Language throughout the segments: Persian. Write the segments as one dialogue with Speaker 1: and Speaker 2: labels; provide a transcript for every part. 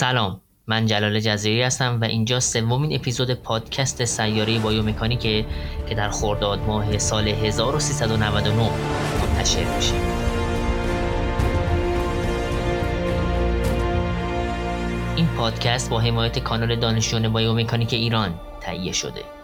Speaker 1: سلام. من جلال جزیری هستم و اینجا سومین اپیزود پادکست سیاره بایومکانیکه که در خرداد ماه سال 1399 منتشر میشه. این پادکست با حمایت کانال دانشجویان بایومکانیک ایران تهیه شده.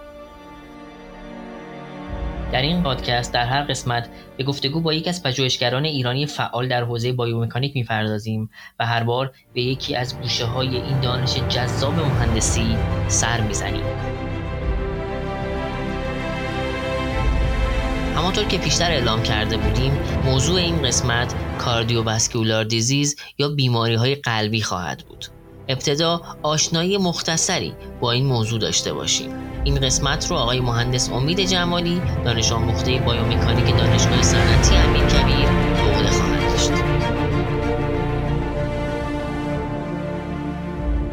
Speaker 1: در این پادکست در هر قسمت به گفتگو با یک از پژوهشگران ایرانی فعال در حوزه بایومکانیک می‌پردازیم و هر بار به یکی از گوشه های این دانش جذاب مهندسی سر می‌زنیم. همانطور که پیشتر اعلام کرده بودیم موضوع این قسمت کاردیوواسکولار دیزیز یا بیماری های قلبی خواهد بود. ابتدا آشنایی مختصری با این موضوع داشته باشیم. این قسمت رو آقای مهندس امید جمالی دانش آموخته بایومکانیک دانشگاه صنعتی امیرکبیر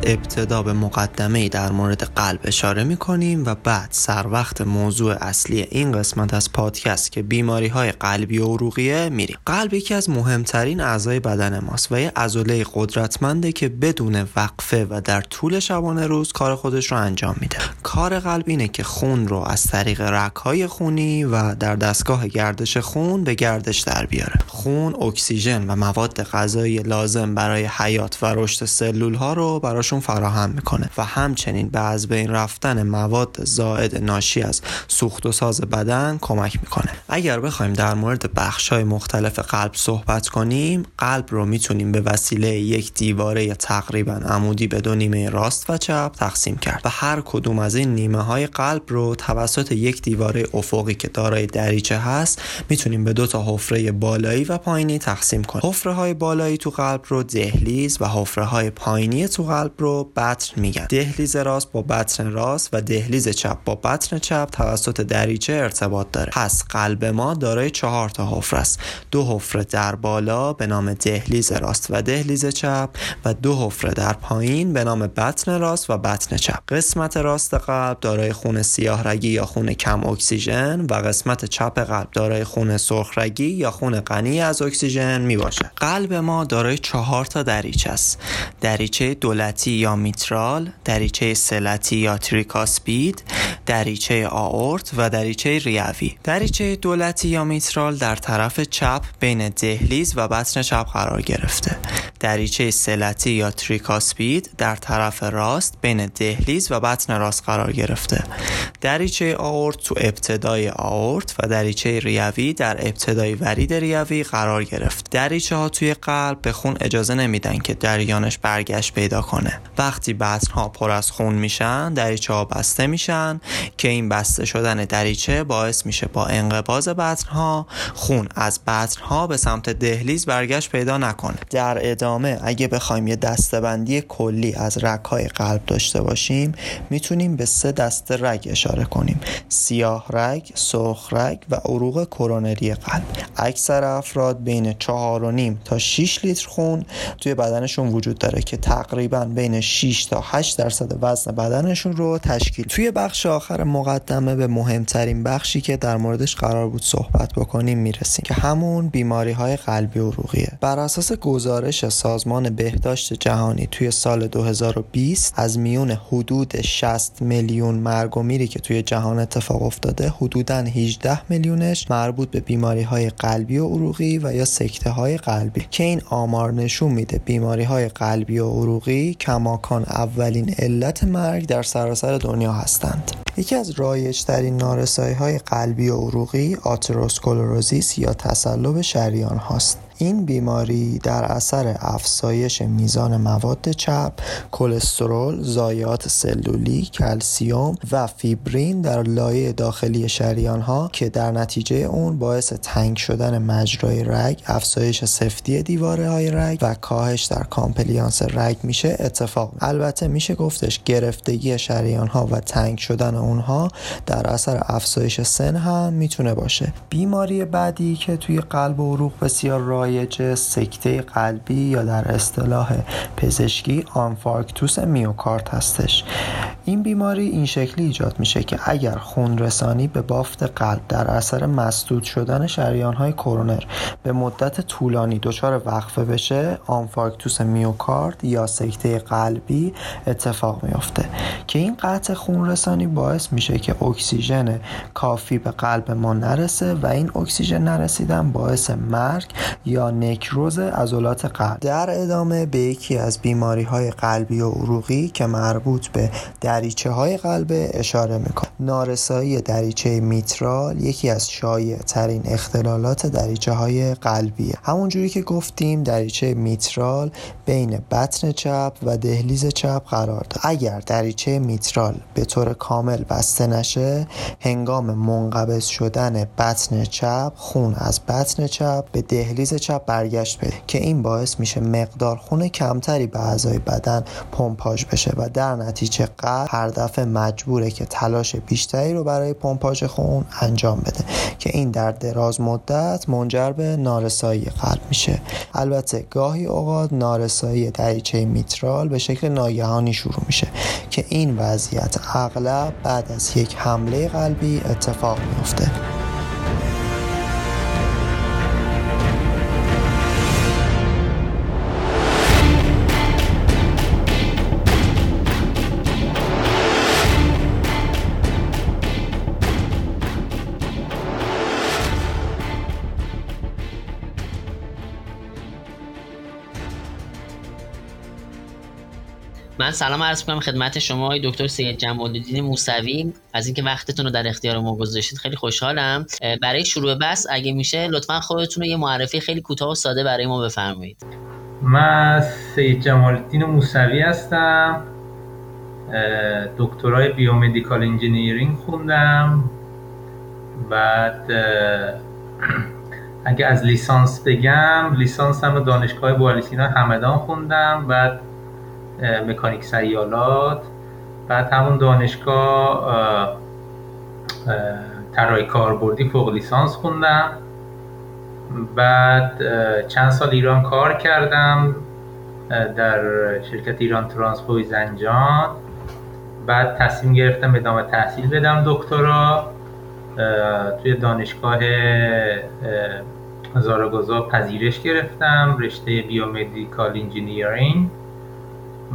Speaker 2: ابتدا به مقدمه در مورد قلب اشاره می کنیم و بعد سر وقت موضوع اصلی این قسمت از پادکست که بیماری های قلبی و عروقیه میریم. قلب یکی از مهمترین اعضای بدن ماست و یه عضله قدرتمنده که بدون وقفه و در طول شبانه روز کار خودش رو انجام میده. کار قلب اینه که خون رو از طریق رگهای خونی و در دستگاه گردش خون به گردش در بیاره. خون اکسیژن و مواد غذایی لازم برای حیات و رشد سلول ها رو براش فراهم می‌کنه و همچنین به از بین رفتن مواد زائد ناشی از سوخت و ساز بدن کمک می‌کنه. اگر بخوایم در مورد بخش های مختلف قلب صحبت کنیم قلب رو می‌تونیم به وسیله یک دیواره تقریبا عمودی به دو نیمه راست و چپ تقسیم کرد و هر کدوم از این نیمه های قلب رو توسط یک دیواره افقی که دارای دریچه هست می‌تونیم به دو تا حفره بالایی و پایینی تقسیم کنیم. حفره های بالایی تو قلب رو دهلیز و حفره های پایینی تو قلب رو بطن میگن. دهلیز راست با بطن راست و دهلیز چپ با بطن چپ توسط دریچه ارتباط داره. پس قلب ما دارای چهار تا حفره است. دو حفره در بالا به نام دهلیز راست و دهلیز چپ و دو حفره در پایین به نام بطن راست و بطن چپ. قسمت راست قلب دارای خون سیاه رگی یا خون کم اکسیژن و قسمت چپ قلب دارای خون سرخ رگی یا خون غنی از اکسیژن می باشه قلب ما دارای چهار تا دریچه است. دریچه دولتی یا میترال دریچه سه‌لتی یا tricuspid دریچه آئورت و دریچه ریوی. دریچه دولتی یا میترال در طرف چپ بین دهلیز و بطن چپ قرار گرفته. دریچه سلتی یا تریکاسپید در طرف راست بین دهلیز و بطن راست قرار گرفته. دریچه آورت تو ابتدای آورت و دریچه ریوی در ابتدای ورید ریوی قرار گرفت. دریچه ها توی قلب به خون اجازه نمیدن که دریانش برگشت پیدا کنه. وقتی بطن پر از خون میشن دریچه ها بسته میشن که این بسته شدن دریچه باعث میشه با انقباز بطن خون از بطن به سمت دهلیز برگشت پیدا نکنه. در ادامه اگه بخوایم یه دستبندی کلی از رگ های قلب داشته باشیم می‌تونیم به سه دسته رگ اشاره کنیم سیاه رگ، سرخ رگ و عروق کرونری قلب. اکثر افراد بین 4.5 تا 6 لیتر خون توی بدنشون وجود داره که تقریبا بین 6 تا 8 درصد وزن بدنشون رو تشکیل توی بخش آخر مقدمه به مهمترین بخشی که در موردش قرار بود صحبت بکنیم می‌رسیم که همون بیماری های قلبی و عروقیه. بر اساس گزارش سازمان بهداشت جهانی توی سال 2020 از میون حدود 60 میلیون مرگ و میری که توی جهان اتفاق افتاده حدودا 18 میلیونش مربوط به بیماری های قلبی و عروقی و یا سکته های قلبی. که این آمار نشون میده بیماری های قلبی و عروقی کماکان اولین علت مرگ در سراسر دنیا هستند. یکی از رایجترین نارسایی های قلبی و عروقی آتروسکلروزیس یا تصلب شریان هاست. این بیماری در اثر افزایش میزان مواد چپ، کلسترول، ضایعات سلولی، کلسیوم و فیبرین در لایه داخلی شریان ها که در نتیجه اون باعث تنگ شدن مجرای رگ، افزایش سفتی دیواره های رگ و کاهش در compliance رگ میشه اتفاق. البته میشه گفتش گرفتگی شریان ها و تنگ شدن اونها در اثر افزایش سن هم می‌تونه باشه. بیماری بعدی که توی قلب و عروق بسیار رای رایج سکته قلبی یا در اصطلاح پزشکی آنفارکتوس میوکارد هستش. این بیماری این شکلی ایجاد میشه که اگر خون رسانی به بافت قلب در اثر مسدود شدن شریان های کرونر به مدت طولانی دچار وقفه بشه آنفارکتوس میوکارد یا سکته قلبی اتفاق میافته. که این قطع خون رسانی باعث میشه که اکسیژن کافی به قلب ما نرسه و این اکسیژن نرسیدن باعث مرگ یا نکروز عضلات قلب. در ادامه به یکی از بیماری های قلبی و عروقی که مربوط به دریچه های قلب اشاره می‌کنه. نارسایی دریچه میترال یکی از شایع ترین اختلالات دریچه های قلبیه همونجوری که گفتیم دریچه میترال بین بطن چپ و دهلیز چپ قرار داره اگر دریچه میترال به طور کامل بسته نشه هنگام منقبض شدن بطن چپ خون از بطن چپ به دهلیز چپ برگشت بده که این باعث میشه مقدار خون کمتری به اعضای بدن پمپاژ بشه و در نتیجه قلب هر دفعه مجبوره که تلاش بیشتری رو برای پمپاژ خون انجام بده که این در دراز مدت منجر به نارسایی قلب میشه. البته گاهی اوقات نارسایی دریچه میترال به شکل ناگهانی شروع میشه که این وضعیت اغلب بعد از یک حمله قلبی اتفاق میفته
Speaker 1: من سلام عرض می‌کنم خدمت شما دکتر سید جمال الدین موسوی. از اینکه وقتتون رو در اختیار ما گذاشتید خیلی خوشحالم. برای شروع بس اگه میشه لطفا خودتون رو یه معرفی خیلی کوتاه و ساده برای ما بفرمایید.
Speaker 3: من سید جمال الدین موسوی هستم. دکترای biomedical engineering خوندم. بعد اگه از لیسانس بگم لیسانس هم دانشگاه بوعلی سینا همدان خوندم. بعد مکانیک سیالات بعد همون دانشگاه طراحی کاربردی فوق لیسانس خوندم. بعد چند سال ایران کار کردم در شرکت ایران ترانسفوی زنجان. بعد تصمیم گرفتم ادامه تحصیل بدم دکترا. توی دانشگاه زاراگوزا پذیرش گرفتم رشته biomedical engineering.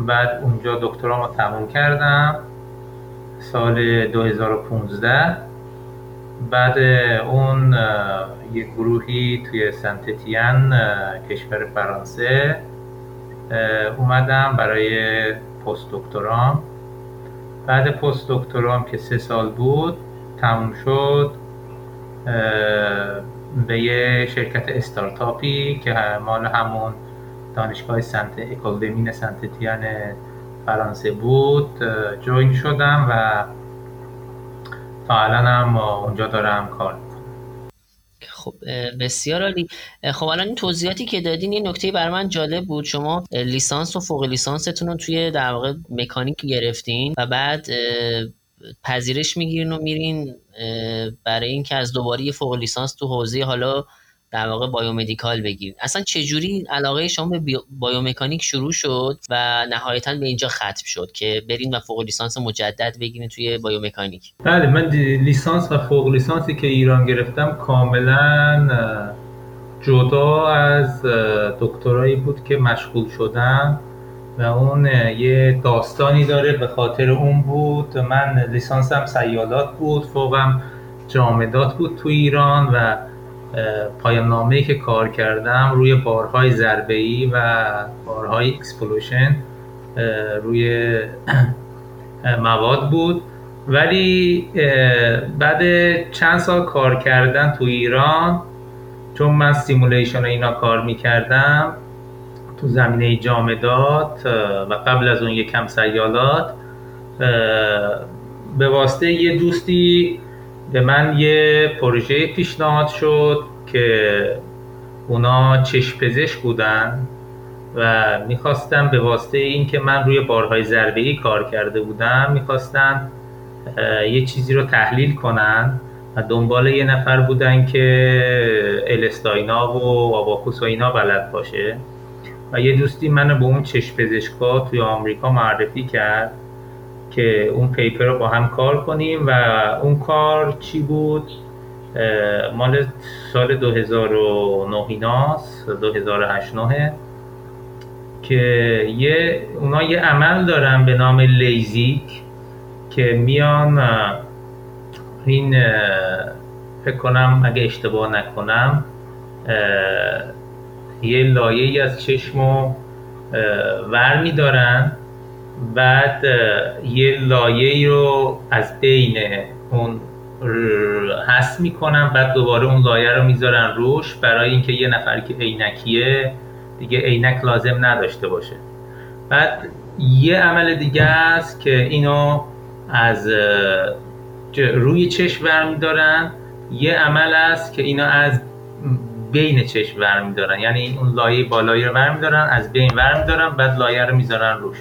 Speaker 3: بعد اونجا دکترامو تموم کردم سال 2015 بعد اون یک گروهی توی سنتتیان کشور فرانسه اومدم برای پست دکترام بعد پست دکترام که سه سال بود تموم شد به یه شرکت استارتاپی که مال همون دانشگاه سنت اکادمین سنت تیان فرانسه بود جوین شدم و فعلا هم اونجا دارم کار
Speaker 1: خب بسیار عالی. خب الان این توضیحاتی که دادین یه نکته بر من جالب بود. شما لیسانس و فوق لیسانستون رو توی در واقع مکانیک گرفتین و بعد پذیرش می‌گیرین و میرین برای اینکه از دوباره فوق لیسانس تو حوزه حالا در واقع biomedical بگیرید اصلا چجوری علاقه شما به بایومکانیک شروع شد و نهایتا به اینجا ختم شد که برین و فوق لیسانس مجدد بگیرین توی بایومکانیک؟
Speaker 3: بله من لیسانس و فوق لیسانسی که ایران گرفتم کاملا جدا از دکترایی بود که مشغول شدم و اون یه داستانی داره به خاطر اون بود. من لیسانسم سیالات بود فوقم جامدات بود تو ایران و پایان نامه که کار کردم روی بارهای ضربه و بارهای explosion روی مواد بود. ولی بعد چند سال کار کردن تو ایران چون من simulation اینا کار می‌کردم تو زمینه جامدات و قبل از اون یکم سیالات به واسطه یه دوستی به من یه پروژه پیشنهاد شد که اونا چشم پزشک بودن و می‌خواستم به واسطه اینکه من روی بارهای ضربه ای کار کرده بودم می‌خواستن یه چیزی رو تحلیل کنن و دنبال یه نفر بودن که الستاینا و آواکوس و اینا بلد باشه. و یه دوستی منو به اون چشم پزشکا توی آمریکا معرفی کرد. که اون پیپر رو با هم کار کنیم و اون کار چی بود؟ مال سال 2009 ایناست 2008 که یه اونا یه عمل دارن به نام لیزیک که میان این فکر کنم اگه اشتباه نکنم یه لایه از چشمو ور میدارن. بعد یه لایه رو از بین اون حس می‌کنن بعد دوباره اون لایه رو می‌ذارن روش برای اینکه یه نفر که عینکیه دیگه عینک لازم نداشته باشه. بعد یه عمل دیگه است که اینو از روی چشم برمیدارن. یه عمل است که اینا از بین چشم برمیدارن. یعنی اون لایه بالایی رو برمیدارن از بین برمیدارن بعد لایه رو می‌ذارن روش.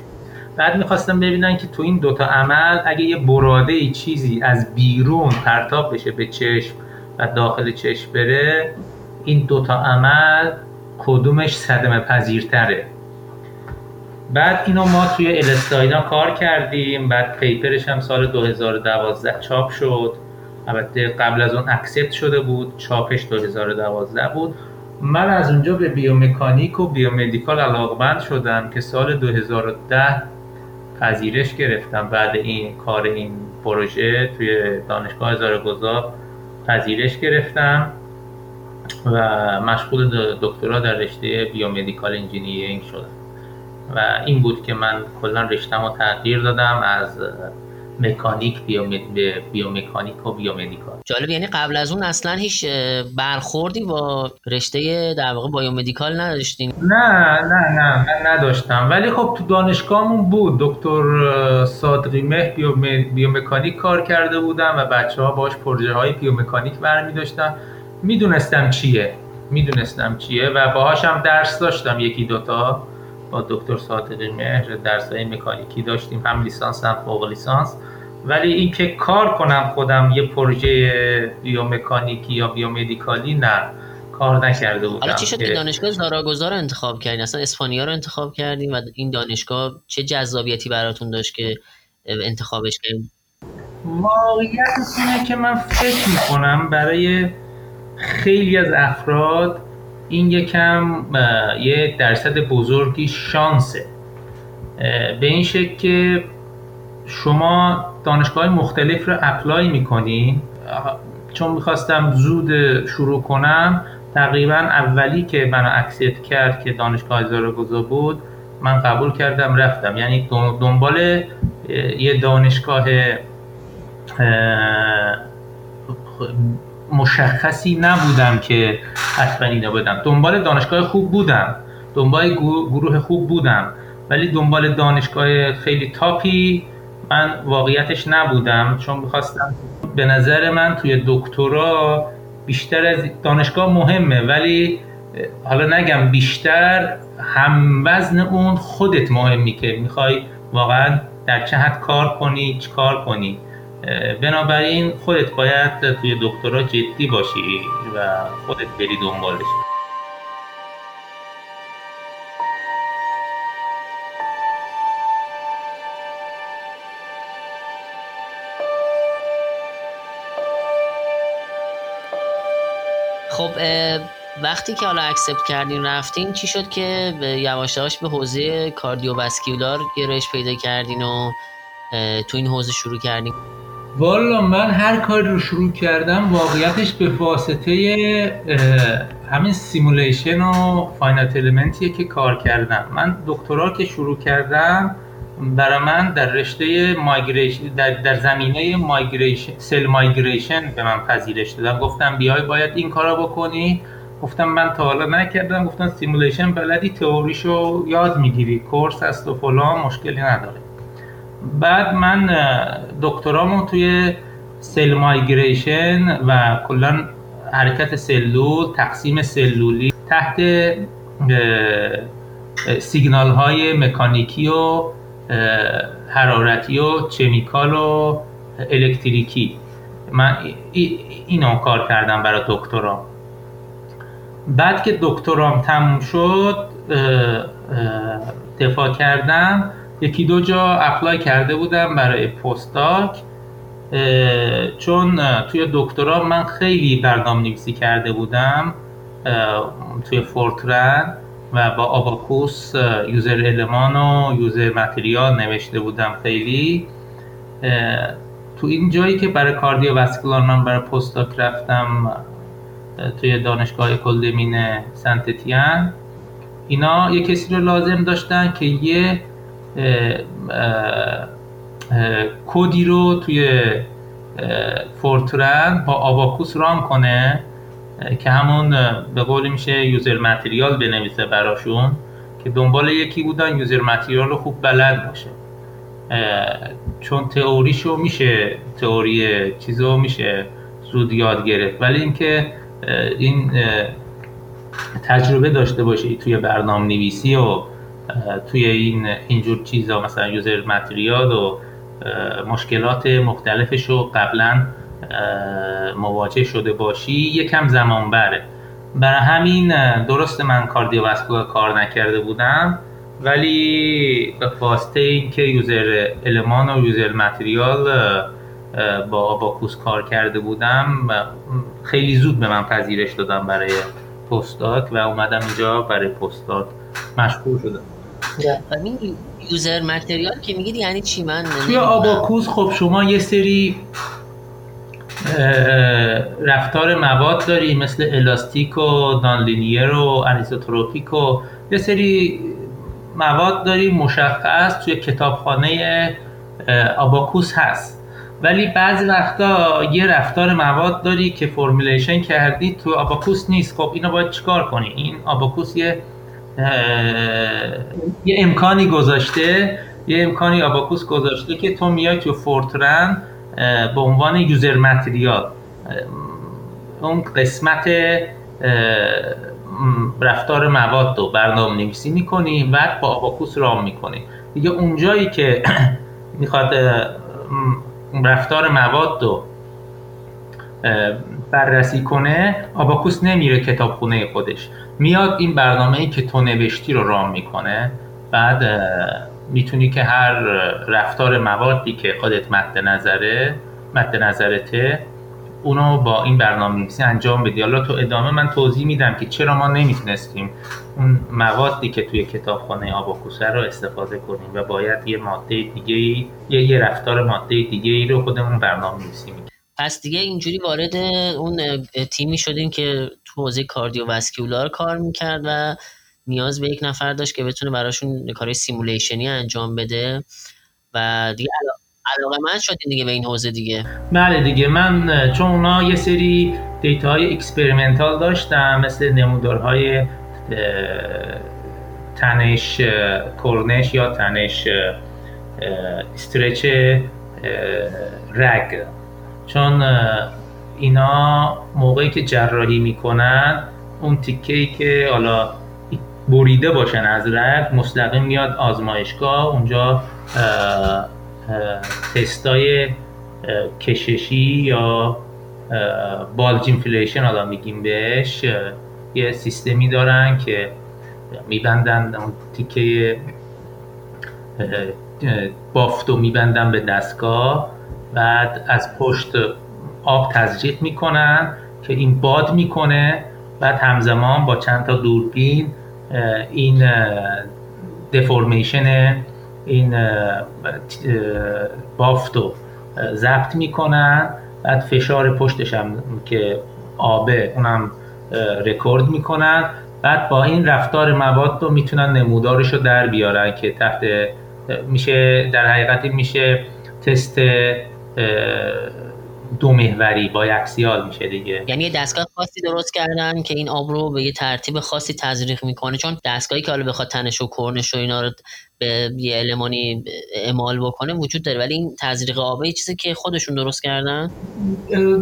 Speaker 3: بعد می‌خواستم ببینن که تو این دوتا عمل اگه یه براده چیزی از بیرون پرتاب بشه به چشم و داخل چشم بره این دوتا عمل کدومش صدمه پذیرتره؟ بعد اینو ما توی الستاینا کار کردیم بعد پیپرش هم سال 2012 چاپ شد. البته قبل از اون accept شده بود چاپش 2012 بود. من از اونجا به بیومکانیک و biomedical علاقمند شدم که سال 2010 پذیرش گرفتم. بعد این کار این پروژه توی دانشگاه زاراگوزا پذیرش گرفتم و مشغول دکترا در رشته biomedical engineering شدم. و این بود که من کلا رشتم رو تغییر دادم از مکانیک بیومکانیک و biomedical.
Speaker 1: جالب یعنی قبل از اون اصلا هیچ برخوردی با رشته در واقع biomedical نداشتین؟
Speaker 3: نه نه نه من نداشتم. ولی خب تو دانشگاهمون بود. دکتر صادقی مه بیومکانیک کار کرده بودم و بچه ها باش پروژه های بیومکانیک برمی داشتم می‌دونستم چیه. می‌دونستم چیه و باهاش هم درس داشتم یکی دوتا. با دکتر صادقی مهر درس های مکانیکی داشتیم هم لیسانس هم فوق لیسانس. ولی اینکه کار کنم خودم یه پروژه بیومکانیکی یا بیومدیکالی نه کار نکرده بودم.
Speaker 1: حالا چی شد که دانشگاه زاراگوزا رو انتخاب کردین؟ اصلا اسپانیا رو انتخاب کردیم و این دانشگاه چه جذابیتی براتون داشت که انتخابش کردین؟
Speaker 3: واقعیت اینه که من فکر می‌کنم برای خیلی از افراد این یکم یه درصد بزرگی شانسه. به این شکل که شما دانشگاه مختلف رو apply می‌کنی چون می‌خواستم زود شروع کنم تقریبا اولی که منو accept کرد که دانشگاه زاراگوزا بود من قبول کردم رفتم. یعنی دنبال یه دانشگاه مشخصی نبودم که حتما اینو بدم. دنبال دانشگاه خوب بودم. دنبال گروه خوب بودم. ولی دنبال دانشگاه خیلی تاپی من واقعیتش نبودم. چون می‌خواستم به نظر من توی دکترا بیشتر از دانشگاه مهمه. ولی حالا نگم بیشتر هم وزن اون خودت مهمی که می‌خوای واقعا در چه حد کار کنی چی کار کنی. بنابراین خودت باید توی دکترا جدی باشی و خودت بری دنبالش.
Speaker 1: خب وقتی که حالا اکسپت کردین رفتین چی شد که یواش به حوزه کاردیوواسکولار گرایش پیدا کردین و تو این حوزه شروع کردین
Speaker 3: والا من هر کاری رو شروع کردم واقعیتش به واسطه همین simulation و finite element یه که کار کردم. من دکترا که شروع کردم برای من در رشته migration در, در زمینه migration cell migration به من پذیرش دادم گفتم بیای باید این کارو بکنی. گفتم من تا حالا نکردم. گفتم simulation بلدی تئوریشو یاد می‌گیری. course هست و فلان مشکلی نداره. بعد من دکترامو توی سل مایگریشن و کلا حرکت سلول تقسیم سلولی تحت سیگنال های مکانیکی و حرارتی و چمیکال و الکتریکی. من اینو کار کردم برای دکترام. بعد که دکترام تموم شد دفاع کردم. یکی دو جا apply کرده بودم برای postdoc چون توی دکترا من خیلی برنامه نویسی کرده بودم توی Fortran و با Abaqus user المان و user material نوشته بودم خیلی. تو این جایی که برای cardiovascular من برای postdoc رفتم توی دانشگاه کلدمین سنتتیان اینا یه کسی رو لازم داشتن که یه کدی رو توی فورترن با آباکوس ران کنه که همون به قول میشه یوزر متریال بنویسه براشون که دنبال یکی بودن یوزر متریال رو خوب بلد باشه. چون تئوریشو میشه تئوری چیزو میشه زود یاد گرفت. ولی اینکه این تجربه داشته باشه توی برنامه نویسی و توی این اینجور چیزا مثلا یوزر متریال و مشکلات مختلفش رو قبلا مواجه شده باشی یکم زمان بره برای همین درست من کاردیوواسکولار کار نکرده بودم ولی به واسطه اینکه یوزر المان و یوزر متریال با آباکوس کار کرده بودم خیلی زود به من پذیرش دادم برای پستاک و اومدم اینجا برای پستاک مشغول شدم.
Speaker 1: یوزر متریال که میگید یعنی چی؟ من
Speaker 3: توی آباکوس خب شما یه سری رفتار مواد داری مثل الاستیک و نانلینیر و انیسوتروپیک و یه سری مواد داری مشخص توی کتابخانه Abaqus هست. ولی بعضی وقتا یه رفتار مواد داری که formulation کردی تو Abaqus نیست. خب اینو باید چیکار کنی؟ این Abaqus یه یه امکانی گذاشته یه امکانی Abaqus گذاشته که تو میای تو Fortran به عنوان user material. اون قسمت رفتار مواد رو برنامه نویسی می‌کنی و با Abaqus run می‌کنی دیگه اونجایی که می‌خواد رفتار مواد رو بررسی کنه آباکوس نمیره کتابخونه خودش. میاد این برنامه ای که تو نوشتی رو رام می‌کنه. بعد می‌تونی که هر رفتار موادی که خودت مد نظره مد نظرته اونو با این برنامه نویسی انجام بدی. حالا تو ادامه من توضیح میدم که چرا ما نمی‌تونستیم اون موادی که توی کتابخانه Abaqus ه رو استفاده کنیم و باید یه ماده دیگه ای یه, یه رفتار ماده دیگه ای رو خودمون برنامه نویسی
Speaker 1: پس دیگه اینجوری وارد اون تیمی شدیم که تو حوزه cardiovascular کار می‌کرد و نیاز به یک نفر داشت که بتونه براشون کار simulation ی انجام بده و دیگه علاقه من شدیم دیگه به این حوزه دیگه.
Speaker 3: بله دیگه من چون اونا یه سری data های experimental داشتم مثل نمودارهای تنش کرنش یا تنش stretch رگ. چون اینا موقعی که جراحی می‌کنن اون تیکه ای که حالا بریده باشن از رگ مستقیم میاد آزمایشگاه اونجا تستای کششی یا bulge inflation حالا میگیم بهش یه سیستمی دارن که میبندن اون تیکه بافتو میبندن به دستگاه. بعد از پشت آب تزریق می‌کنن که این باد می‌کنه. بعد همزمان با چند تا دوربین این دفرمیشن این بافت رو ضبط می‌کنن. بعد فشار پشتش هم که آبه اونم رکورد می‌کنن. بعد با این رفتار مواد رو می‌تونن نمودارش رو در بیارن که تحت میشه در حقیقت میشه تست دو محوری با یکسیال میشه دیگه.
Speaker 1: یعنی یه دستگاه خاصی درست کردن که این آب رو به یه ترتیب خاصی تزریق می‌کنه چون دستگاهی که حالا بخواد تنش و کرنش و اینا رو به یه المانی اعمال بکنه وجود داره. ولی این تزریق آب یه چیزی که خودشون درست کردن؟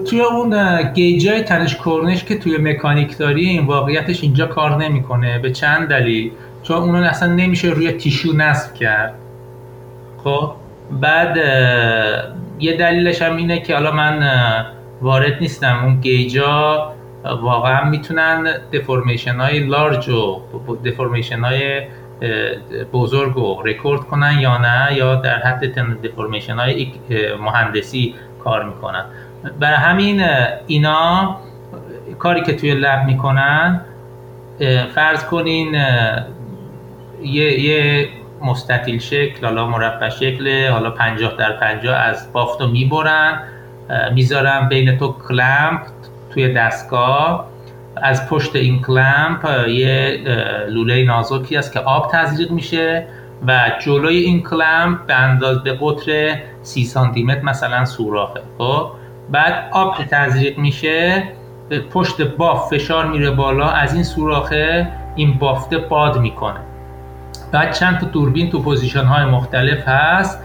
Speaker 3: توی اون گیجای تنش کرنش که توی مکانیک داری این واقعیتش اینجا کار نمی‌کنه به چند دلیل. چون اونو اصلا نمیشه روی تیشو نصب کرد. خب؟ بعد یه دلیلش هم اینه که حالا من وارد نیستم. اون گیجا واقعا می‌تونن دفورمیشن های لارج و دفورمیشن های بزرگ رو رکورد کنن یا نه یا در حد دفرمیشن های مهندسی کار می‌کنن. برای همین اینا کاری که توی لب می‌کنن فرض کنین یه, یه مستطیل شکل حالا مربع شکل حالا 50 در 50 از بافت رو می‌برن می‌ذارن بین تو کلمپ توی دستگاه. از پشت این clamp یه لوله نازکی است که آب تزریق میشه و جلوی این clamp به انداز به قطر 30 سانتی متر مثلا سوراخه خب؟ بعد آب که تزریق میشه پشت بافت فشار میره بالا از این سوراخه این بافته باد می‌کنه. بعد چند تا دوربین تو position های مختلف هست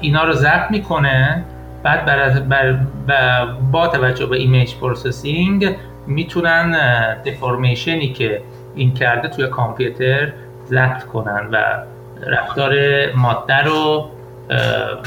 Speaker 3: اینا رو ضبط می‌کنه. بعد بر, بر با توجه به image processing می‌تونن deformation ی که این کرده توی کامپیوتر ضبط کنن و رفتار ماده رو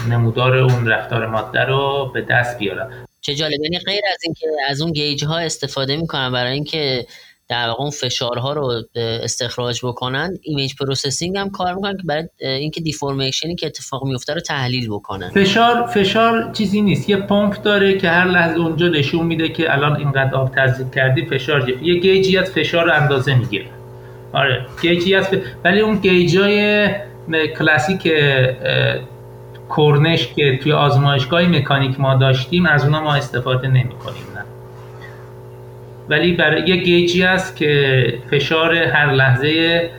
Speaker 3: نمودار اون رفتار ماده رو به دست بیارن.
Speaker 1: چه جالب یعنی غیر از اینکه از اون gauge ها استفاده می‌کنن برای اینکه در واقع اون فشارها رو استخراج بکنن image processing هم کار می‌کنن که برای اینکه deformation ی که اتفاق میفته رو تحلیل بکنن.
Speaker 3: فشار فشار چیزی نیست. یه پمپ داره که هر لحظه اونجا نشون میده که الان اینقدر آب تزریق کردی فشار جف. یه گیجی از فشار رو اندازه می‌گیره. آره گیجی از ولی اون گیجای کلاسیک کرنش که توی آزمایشگاه مکانیک ما داشتیم از اونا ما استفاده نمی کنیم نه ولی برای یه گیجی است که فشار هر لحظه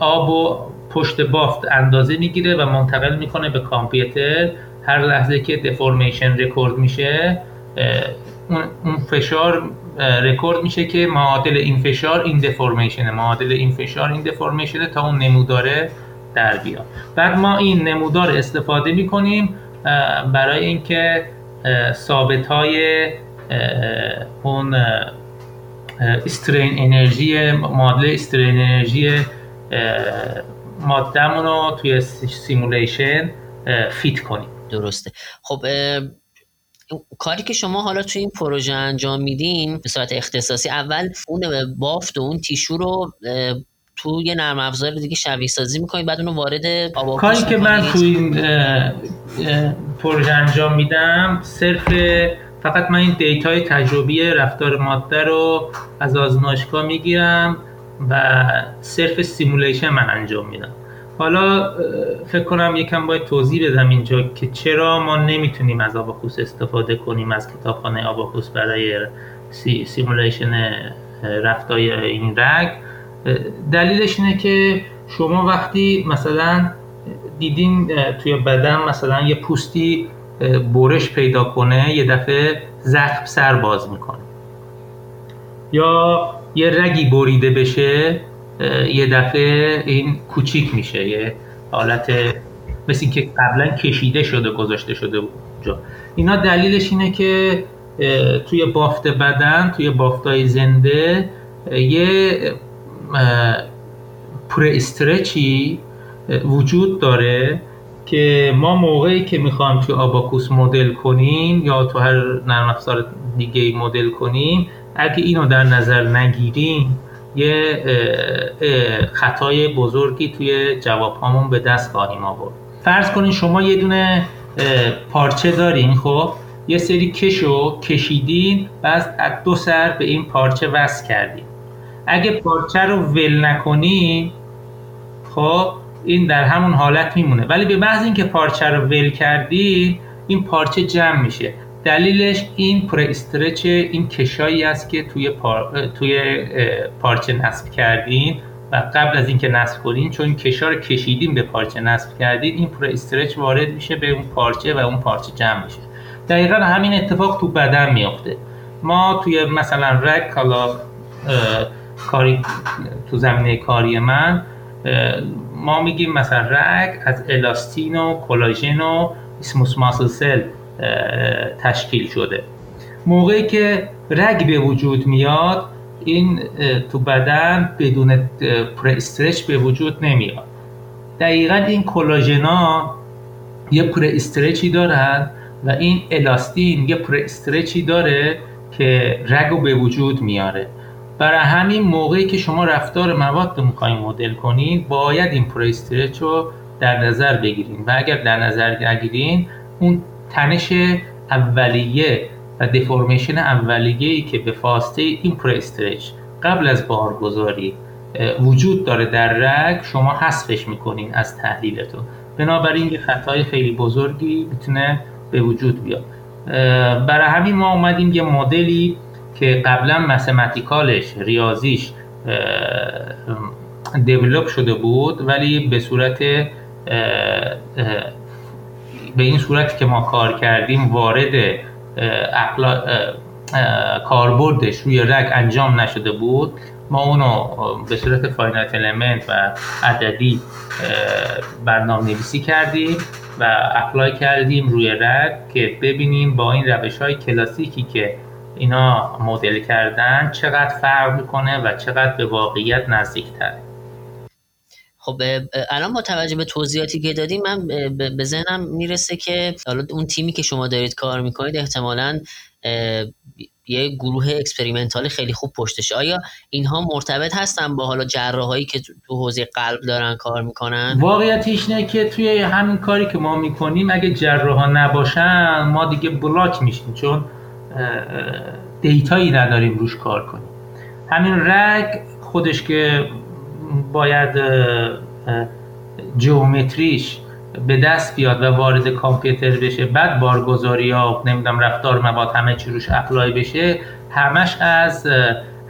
Speaker 3: آب و پشت بافت اندازه می‌گیره و منتقل می‌کنه به کامپیوتر. هر لحظه که دفرمیشن رکورد میشه اون فشار رکورد میشه که معادل این فشار این دفرمیشن معادل این فشار این دفرمیشن تا اون نموداره در بیاد. بعد ما این نمودار استفاده می‌کنیم برای اینکه ثابت های اون strain energy معادله strain energy مادهمون رو توی simulation fit کنیم.
Speaker 1: درسته. خب کاری که شما حالا توی این پروژه انجام میدین به صورت اختصاصی اول اون بافت و اون tissue رو تو یه نرم افزار دیگه شبیه سازی می‌کنید بعد اونو وارد
Speaker 3: کاری که من تو این پروژه انجام میدم صرف فقط من این data ی تجربی رفتار ماده رو از آزمایشگاه می‌گیرم و صرف simulation من انجام میدم. حالا فکر کنم یکم باید توضیح بدم اینجا که چرا ما نمی‌تونیم از Abaqus استفاده کنیم از کتابخانه Abaqus برای سی simulation رفتار این رگ. دلیلش اینه که شما وقتی مثلا دیدین توی بدن مثلا یه پوستی برش پیدا کنه یه دفعه زخم سر باز می‌کنه. یا یه رگی بریده بشه یه دفعه این کوچیک میشه یه حالت مثل که قبلا کشیده شده گذاشته شده اونجا. اینا دلیلش اینه که توی بافت بدن توی بافتای زنده یه پره استرچی وجود داره. که ما موقعی که می‌خوایم توی آباکوس مدل کنیم یا تو هر نرم افزار دیگه مدل کنیم اگه اینو در نظر نگیریم یه خطای بزرگی توی جواب هامون به دست خواهیم آورد. فرض کنین شما یه دونه پارچه دارین خب؟ یه سری کشو کشیدین بعد از دو سر به این پارچه وصل کردین. اگه پارچه رو ول نکنی خب این در همون حالت میمونه. ولی به محض اینکه پارچه رو ول کردی این پارچه جمع میشه. دلیلش این پر استرچ این کشایی است که توی, توی پارچه نصب کردین و قبل از اینکه نصب کنین چون کشا رو کشیدین به پارچه نصب کردین این پر استرچ وارد میشه به اون پارچه و اون پارچه جمع میشه. دقیقا همین اتفاق تو بدن میافته. ما توی مثلا رگ کاری تو زمینه کاری من ما میگیم مثلا رگ از الاستین و کلاژن و اسموس ماسل سل تشکیل شده. موقعی که رگ به وجود میاد این تو بدن بدون استرچ به وجود نمیاد. دقیقا این کلاژنا یه استرچی دارن و این elastin یه stretch ی داره که رگ رو به وجود میاره. برای همین موقعی که شما رفتار مواد رو مدل کنید باید این prestretch رو در نظر بگیرین و اگر در نظر نگیرین اون تنش اولیه و deformation اولیه ای که به واسطه این prestretch قبل از بارگذاری وجود داره در رگ شما حذفش می‌کنین از تحلیلتون. بنابراین یه خطای خیلی بزرگی می‌تونه به وجود بیاد. برای همین ما اومدیم یه مدلی که قبلا مسمتیکالش ریاضیش دیولوب شده بود ولی به صورت به این صورتی که ما کار کردیم وارد کاربردش روی رگ انجام نشده بود. ما اونو به صورت finite element و عددی برنامه نویسی کردیم و apply کردیم روی رگ که ببینیم با این روش های کلاسیکی که اینا مدل کردن چقدر فرق می‌کنه و چقدر به واقعیت نزدیکتره.
Speaker 1: خب الان با توجه به توضیحاتی که دادیم من به ذهنم می‌رسه که حالا اون تیمی که شما دارید کار می‌کنید احتمالا یه گروه experimental خیلی خوب پشتشه آیا اینها مرتبط هستن با حالا جراحایی که تو حوزه قلب دارن کار می‌کنن؟
Speaker 3: واقعیتش اینه که توی همین کاری که ما می‌کنیم اگه جراح نباشن ما دیگه block میشیم چون data یی نداریم روش کار کنیم. همین رگ خودش که باید geometry ش به دست بیاد و وارد کامپیوتر بشه بعد بارگذاری ها نمی‌دونم رفتار مواد همه چی روش apply بشه همش از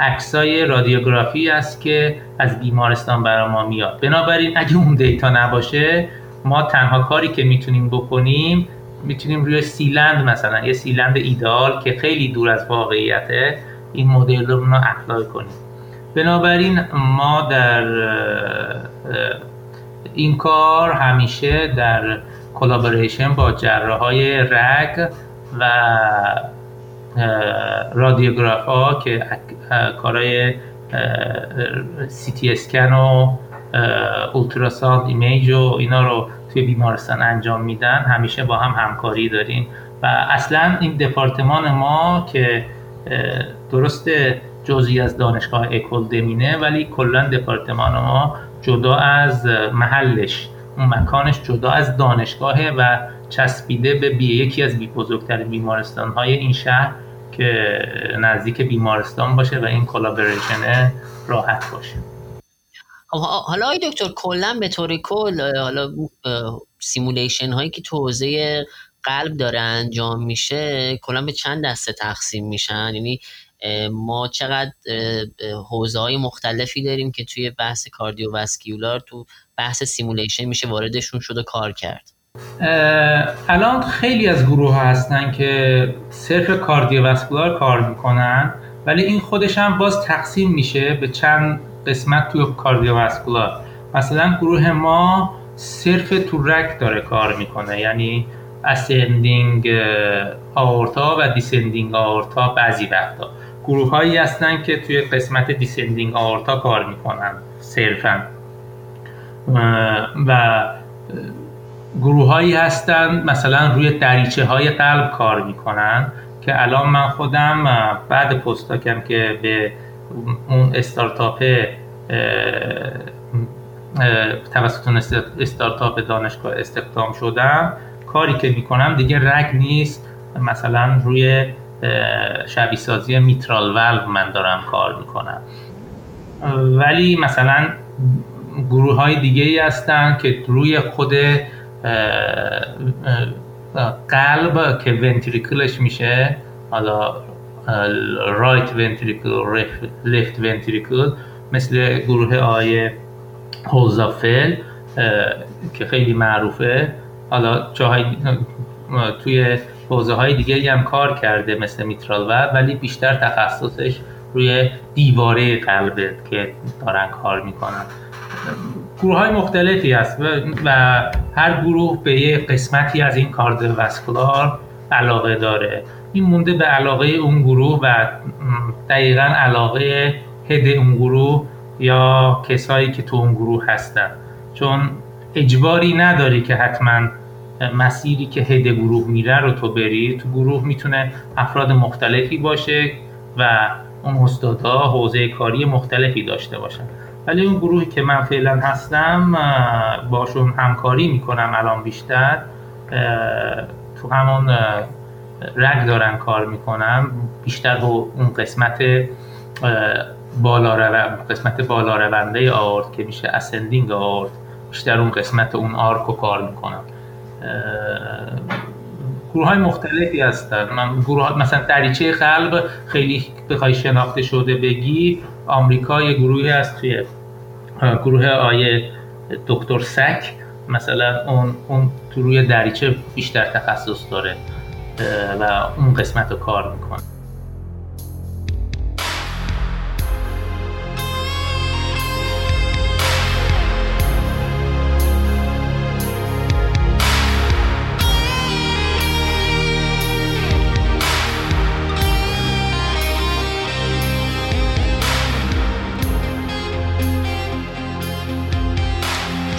Speaker 3: عکسای رادیوگرافی است که از بیمارستان برای ما میاد. بنابراین اگه اون data نباشه ما تنها کاری که می‌تونیم بکنیم می‌تونیم روی cylinder مثلا یه cylinder ایدئال که خیلی دور از واقعیته این مدل رو apply کنیم. بنابراین ما در این کار همیشه در collaboration با جراحای رگ و رادیوگراف ها که کارهای سی تی اسکن و اولتراساند ایمیج و اینا رو توی بیمارستان انجام میدن همیشه با هم همکاری داریم و اصلا این دپارتمان ما که درست جزئی از دانشگاه اکول دمینه ولی کلا دپارتمان ما جدا از محلش اون مکانش جدا از دانشگاهه و چسبیده به بی یکی از بی بزرگتر بیمارستان های این شهر که نزدیک بیمارستان باشه و این collaboration راحت باشه.
Speaker 1: حالا آی دکتر کلا به طور کل حالا simulation هایی که تو حوزه قلب داره انجام میشه کلا به چند دسته تقسیم میشن؟ یعنی ما چقدر حوزه های مختلفی داریم که توی بحث cardiovascular تو بحث simulation میشه واردشون شد و کار کرد.
Speaker 3: الان خیلی از گروه ها هستن که صرف cardiovascular کار می‌کنن ولی این خودش هم باز تقسیم میشه به چند قسمت توی cardiovascular. مثلا گروه ما صرف تو رگ داره کار می‌کنه. یعنی ascending aorta و descending aorta بعضی وقتا. گروه هایی هستن که توی قسمت descending aorta کار می‌کنن صرفا. و گروه هایی هستن مثلا روی دریچه های قلب کار می‌کنن که الان من خودم بعد پستاکم که به اون استارتاپ توسط استارتاپ دانشگاه استخدام شدم. کاری که می‌کنم دیگه رگ نیست. مثلا روی شبیه سازی میترال ولو من دارم کار می‌کنم. ولی مثلا گروه های دیگه ای هستن که روی خود قلب که ونتریکلش میشه حالا رایت ونتریکل لفت ونتریکل مثل گروه آیه هوزافل که خیلی معروفه. حالا جاهای توی حوزه های دیگه هم کار کرده مثل میترال و ولی بیشتر تخصصش روی دیواره قلبه که دارن کار می‌کنن. گروه های مختلفی هست و هر گروه به یه قسمتی از این واسکولار علاقه داره. این مونده به علاقه اون گروه و دقیقا علاقه هد اون گروه یا کسایی که تو اون گروه هستن. چون اجباری نداری که حتما مسیری که هد گروه میره رو تو بری. تو گروه می‌تونه افراد مختلفی باشه و اون استادا حوزه کاری مختلفی داشته باشن. ولی اون گروهی که من فعلا هستم باشون همکاری می‌کنم الان بیشتر. تو همون رگ دارن کار می‌کنم بیشتر اون قسمت بالا قسمت بالا رونده آورد که میشه اسندینگ آورد بیشتر اون قسمت اون آرکو کار می‌کنم گروه های مختلفی هستن. من گروه مثلا دریچه قلب خیلی بخوای شناخته شده بگی آمریکا یه گروهی هست توی گروه آیه دکتر سک. مثلا اون اون تو روی دریچه بیشتر تخصص داره. و اون قسمت رو کار می‌کنه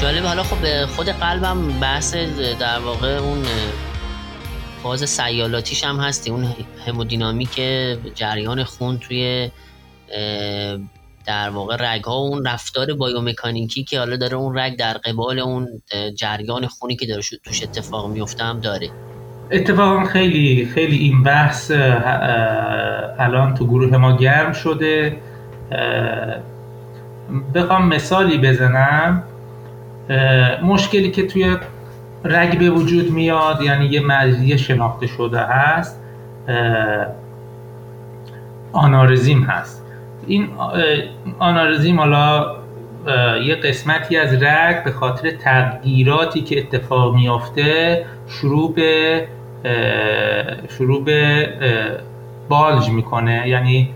Speaker 1: جالب حالا خب خود قلبم بحث در واقع اون فاز سیالاتیش هم هستی. اون همودینامیک جریان خون توی در واقع رگ ها و اون رفتار بایومکانیکی که حالا داره اون رگ در قبال اون جریان خونی که داره توش اتفاق میفته هم داره.
Speaker 3: اتفاقا خیلی خیلی این بحث الان تو گروه ما گرم شده. بخوام مثالی بزنم. مشکلی که توی رگ به وجود میاد یعنی یه مریضی شناخته شده هست آنارزیم هست. این آنارزیم حالا یه قسمتی از رگ به خاطر تغییراتی که اتفاق میافته شروع به شروع به بالج می‌کنه یعنی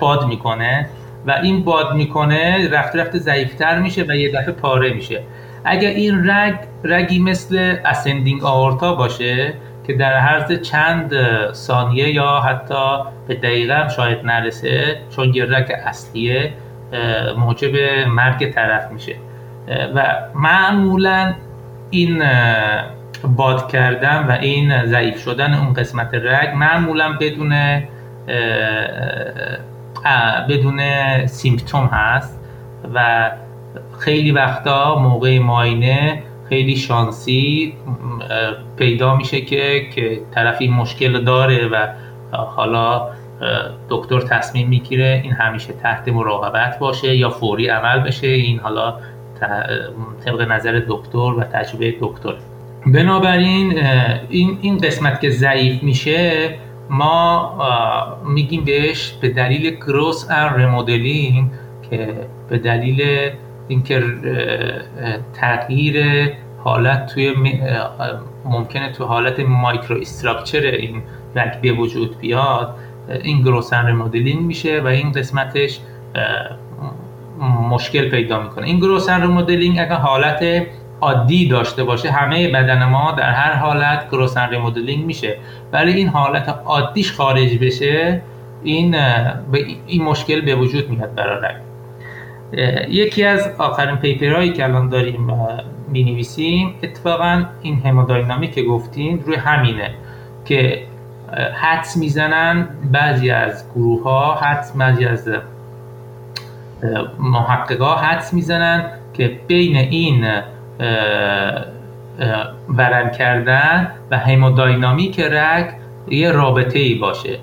Speaker 3: باد می‌کنه. و این باد می‌کنه رفته رفته ضعیفتر میشه و یه دفعه پاره میشه. اگر این رگ رگی مثل اسندینگ آورتا باشه که در عرض چند ثانیه یا حتی به دقیقه هم شاید نرسه چون یه رگ اصلیه موجب مرگ طرف میشه. و معمولا این باد کردن و این ضعیف شدن اون قسمت رگ معمولا بدون بدون سیمپتوم هست و خیلی وقتا موقع ماینه خیلی شانسی پیدا میشه که که طرف این مشکل داره و حالا دکتر تصمیم می‌گیره این همیشه تحت مراقبت باشه یا فوری عمل بشه. این حالا طبق نظر دکتر و تجربه دکتر. بنابراین این این قسمت که ضعیف میشه ما میگیم بهش به دلیل growth and remodeling که به دلیل اینکه تغییر حالت توی ممکنه تو حالت microstructure این رگ به وجود بیاد این growth and remodeling میشه و این قسمتش مشکل پیدا می‌کنه. این growth and remodeling اگر حالت عادی داشته باشه همه بدن ما در هر حالت growth and remodeling میشه. ولی این حالت عادیش خارج بشه این این مشکل به وجود میاد برای رگ یکی از آخرین پیپرهایی که الان داریم می نویسیم اتفاقا این هموداینامیک که گفتین روی همینه که حدس می‌زنن بعضی از گروه ها حدس بعضی از محققا حدس می‌زنن که بین این ورم کردن و هموداینامیک رگ یه رابطه ای باشه.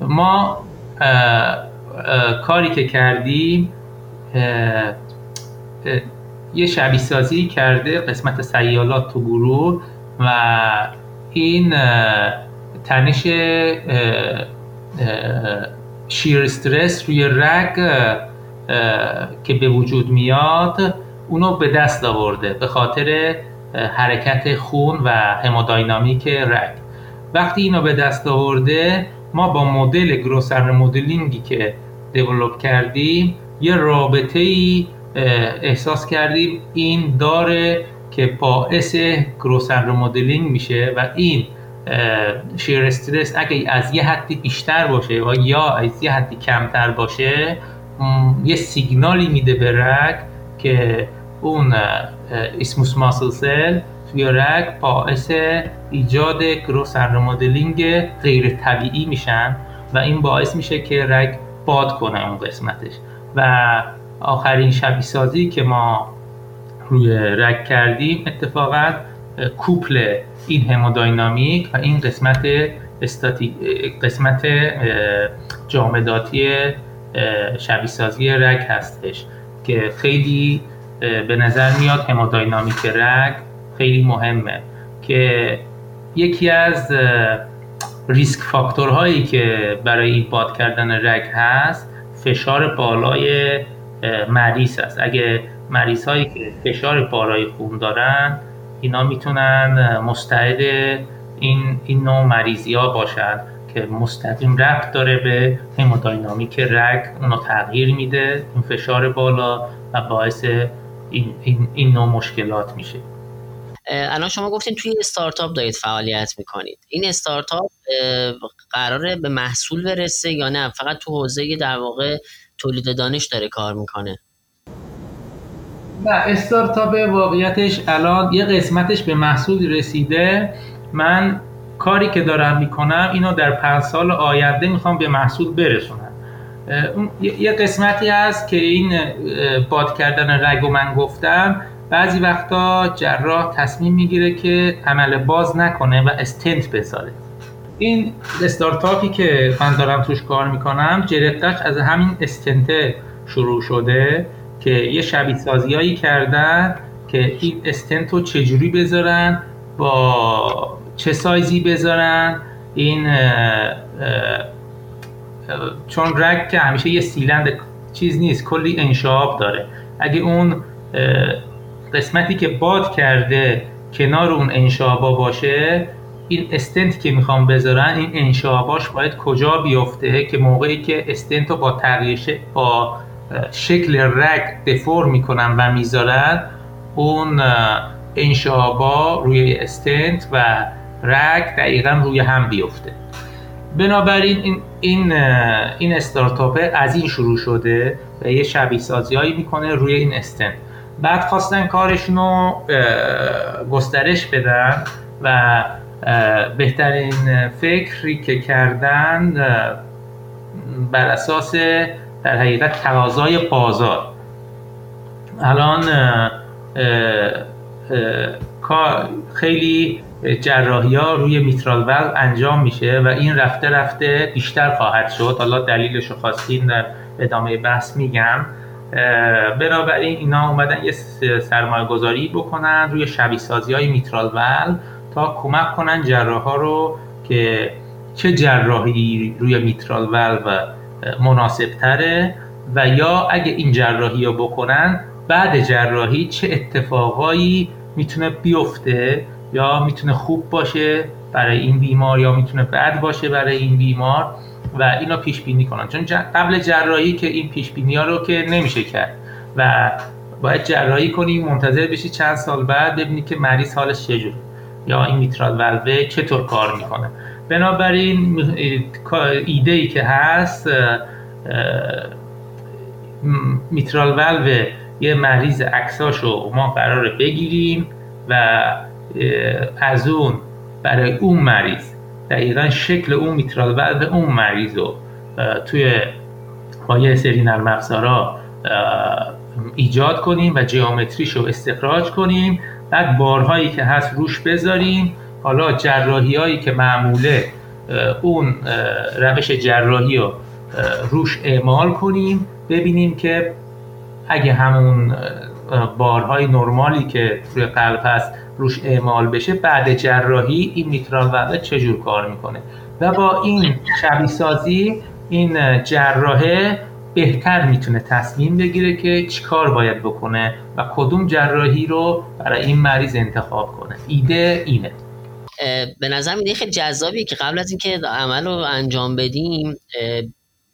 Speaker 3: ما کاری که کردیم یه شبیه سازی کرده قسمت سیالات تو گروه و این تنش شیر استرس روی رگ که به وجود میاد اونو به دست آورده به خاطر حرکت خون و هموداینامیک رگ. وقتی اینو به دست آورده ما با مدل گروسر مدلینگی که دیولوب کردیم یه رابطه ای احساس کردیم این داره که باعث گروسر مدلینگ میشه و این شیر استرس اگه از یه حدی بیشتر باشه و یا از یه حدی کمتر باشه یه سیگنالی میده به رگ که اون اسموس ماسل سل توی رگ باعث ایجاد گروس مدلینگ غیر طبیعی میشن و این باعث میشه که رگ باد کنه اون قسمتش. و آخرین شبیه سازی که ما روی رگ کردیم اتفاقا کوپل این هموداینامیک و این قسمت استاتی... قسمت جامداتی شبیه سازی رگ هستش که خیلی به نظر میاد هموداینامیک رگ خیلی مهمه که یکی از ریسک فاکتورهایی که برای این باد کردن رگ هست فشار بالای مریض هست اگه مریض هایی که فشار بالای خون دارن اینا می‌تونن مستعد این, این نوع مریضی ها باشن که مستقیم رفت داره به هموداینامیک رگ. اونو تغییر میده این فشار بالا و باعث این, این, این نوع مشکلات میشه.
Speaker 1: الان شما گفتین توی استارتاپ دارید فعالیت می‌کنید. این استارتاپ قراره به محصول برسه یا نه؟ فقط تو حوزه در واقع تولید دانش داره کار می‌کنه.
Speaker 3: و استارتاپ واقعیتش الان یه قسمتش به محصول رسیده. من کاری که دارم می‌کنم اینو در پنج سال آینده می‌خوام به محصول برسونم. یه قسمتی هست که این باد کردن رگ و من گفتم. بعضی وقتا جراح تصمیم می‌گیره که عمل باز نکنه و استنت بذاره. این استارتاپی که من دارم توش کار می‌کنم جرفتش از همین استنت شروع شده که یه شبیه سازی کردن که این استنت رو چجوری بذارن با چه سایزی بذارن. این چون رگ که همیشه یه سیلند چیز نیست کلی انشاب داره. اگه اون قسمتی که باد کرده کنار اون انشابا باشه این استنت که می‌خوام بذارن این انشاباش باید کجا بیفته؟ که موقعی که استنت رو با تغییر با شکل رگ دفور می‌کنن و می‌ذارن اون انشابا روی استنت و رگ دقیقا روی هم بیفته. بنابراین این این این استارتاپ از این شروع شده و یه شبیه سازی می‌کنه روی این استنت. بعد خواستن کارشون رو گسترش بدن و بهترین فکری که کردن بر اساس در حقیقت تقاضای بازار. الان خیلی جراحی ها روی میترال ول انجام میشه و این رفته رفته بیشتر خواهد شد. حالا دلیلش رو خواستین در ادامه بحث میگم. بنابراین اینا اومدن یه سرمایه گذاری بکنن روی شبیه سازی های میترال ول تا کمک کنن جراح ها رو که چه جراحی روی میترال ول و مناسب تره و یا اگه این جراحی رو بکنن بعد جراحی چه اتفاقایی می‌تونه بیفته یا می‌تونه خوب باشه برای این بیمار یا می‌تونه بد باشه برای این بیمار. و اینا پیش بینی کنن. چون قبل جراحی که این پیش بینی ها رو که نمیشه کرد. و باید جراحی کنی منتظر بشی چند سال بعد ببینی که مریض حالش چجوری یا این میترال ولوه چطور کار می‌کنه. بنابراین ایده ای که هست میترال ولو یه مریض عکساشو ما قراره بگیریم و از اون برای اون مریض دقیقا شکل اون میترال ولو اون مریض رو توی با یه سری نرم ایجاد کنیم و جیومتریش رو استخراج کنیم. بعد بارهایی که هست روش بذاریم. حالا جراحی هایی که معموله اون روش جراحی رو روش اعمال کنیم. ببینیم که اگه همون بارهای نرمالی که روی قلب هست روش اعمال بشه بعد جراحی این میترال وضع چجور کار می‌کنه؟ و با این شبیه سازی این جراحه بهتر می‌تونه تصمیم بگیره که چیکار باید بکنه و کدوم جراحی رو برای این مریض انتخاب کنه. ایده اینه.
Speaker 1: به نظر میده خیلی جذابیه که قبل از اینکه عمل رو انجام بدیم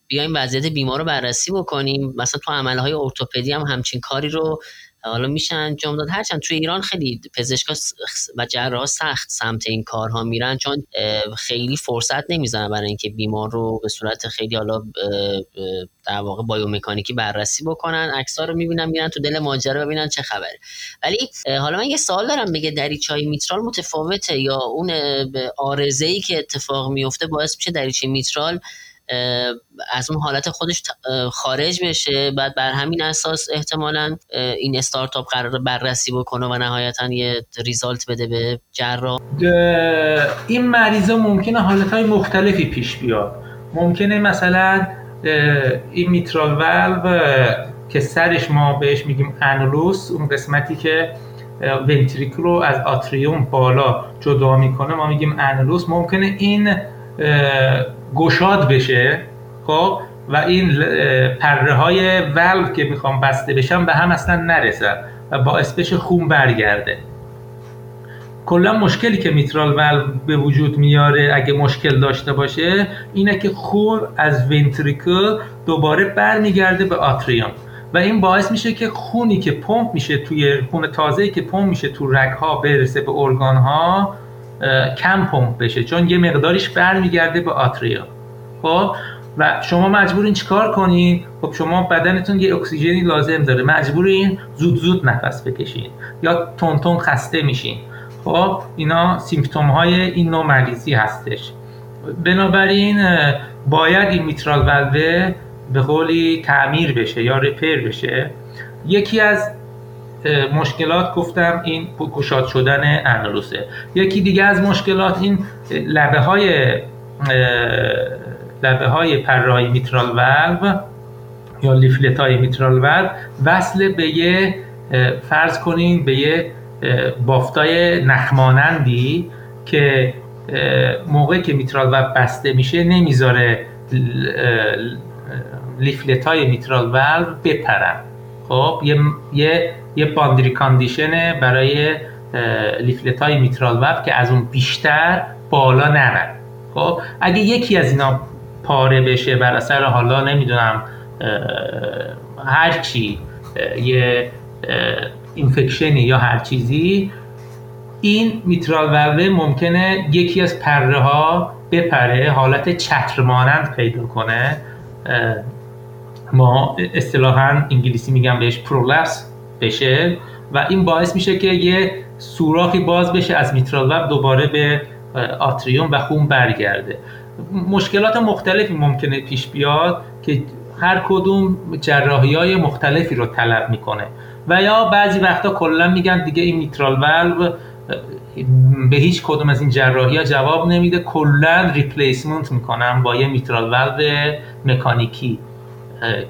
Speaker 1: بیایم وضعیت بیمار رو بررسی بکنیم. مثلا تو عملهای ارتوپدی هم همچین کاری رو حالا میشه انجام داد. هرچند توی ایران خیلی پزشکا و جراح سخت سمت این کارها میرن چون خیلی فرصت نمی‌زنن برای اینکه بیمار رو به صورت خیلی حالا در واقع بایومکانیکی بررسی بکنن. عکس‌ها رو می‌بینن میرن تو دل ماجرا ببینن چه خبره. ولی حالا من یه سوال دارم بگه دریچه میترال متفاوته یا اون آرزه ای که اتفاق میفته باعث میشه دریچه میترال از اون حالت خودش خارج بشه. بعد بر همین اساس احتمالا این استارتاپ قرار بررسی بکنه و نهایتا یه ریزالت بده به جراح.
Speaker 3: این مریضا ممکنه حالت های مختلفی پیش بیاد. ممکنه مثلا این میترال ولو که سرش ما بهش میگیم انولوس اون قسمتی که ونتریکل رو از آتریوم بالا جدا می‌کنه ما میگیم انولوس ممکنه این گشاد بشه خب؟ و این پره های ولو که می‌خوام بسته بشن به هم اصلا نرسن و باعث بشه خون برگرده. کلا مشکلی که میترال ولو به وجود میاره اگه مشکل داشته باشه اینه که خون از ونتریکل دوباره برمیگرده به آتریوم و این باعث میشه که خونی که پمپ میشه توی خون تازه‌ای که پمپ میشه تو رگ‌ها برسه به ارگان‌ها کم پمپ بشه چون یه مقداریش برمیگرده به آتریوم خب؟ و شما مجبورین چیکار کنین؟ خب شما بدنتون یه اکسیژنی لازم داره مجبورین زود زود نفس بکشین یا تون تون خسته میشین. خب؟ اینا سیمپتوم های این نوع مریضی هستش. بنابراین باید این میترال ولوه به قولی تعمیر بشه یا رپر بشه. یکی از مشکلات گفتم این گشاد شدن انالوسه یکی دیگه از مشکلات این لبه های لبه های پرهای میترال ولو یا لیفلت های میترال ولو وصل به یه فرض کنین به یه بافتای نخمانندی که موقعی که میترال ولو بسته میشه نمی‌ذاره لیفلت های میترال ولو بپرن. خب یه یه یه باندری کاندیشنه برای لیفلت های میترال ولو که از اون بیشتر بالا نرن خب اگه یکی از اینا پاره بشه بر اثر حالا نمی‌دونم هر چی یه اینفکشنی یا هر چیزی این میترال ولو ممکنه یکی از پره ها بپره حالت چتر مانند پیدا کنه. ما اصطلاحا انگلیسی میگم بهش پرولپس بشه و این باعث میشه که یه سوراخی باز بشه از میترال ولو دوباره به آتریوم و خون برگرده. مشکلات مختلفی ممکنه پیش بیاد که هر کدوم جراحی های مختلفی رو طلب می‌کنه. و یا بعضی وقتا کلا میگن دیگه این میترال ولو به هیچ کدوم از این جراحی ها جواب نمیده. کلا ریپلیسمنت می‌کنن با یه میترال ولو مکانیکی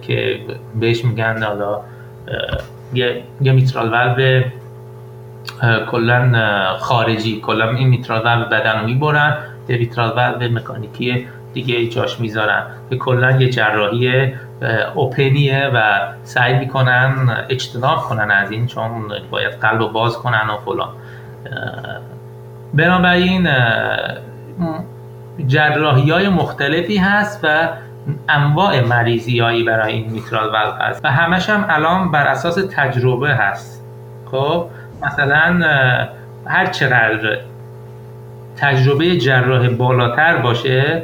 Speaker 3: که بهش میگن حالا یه, میترال ولو کلا خارجی. کلا این میترال ولو بدن رو می‌برن یه میترال ولو مکانیکی دیگه جاش می‌ذارن. که کلا یه جراحی اوپنیه و سعی می‌کنن اجتناب کنن از این چون باید قلب رو باز کنن و فلان. بنابراین جراحی های مختلفی هست و انواع مریضی هایی برای این میترال ولو هست. و همش هم الان بر اساس تجربه هست. خب مثلا هر چقدر تجربه جراح بالاتر باشه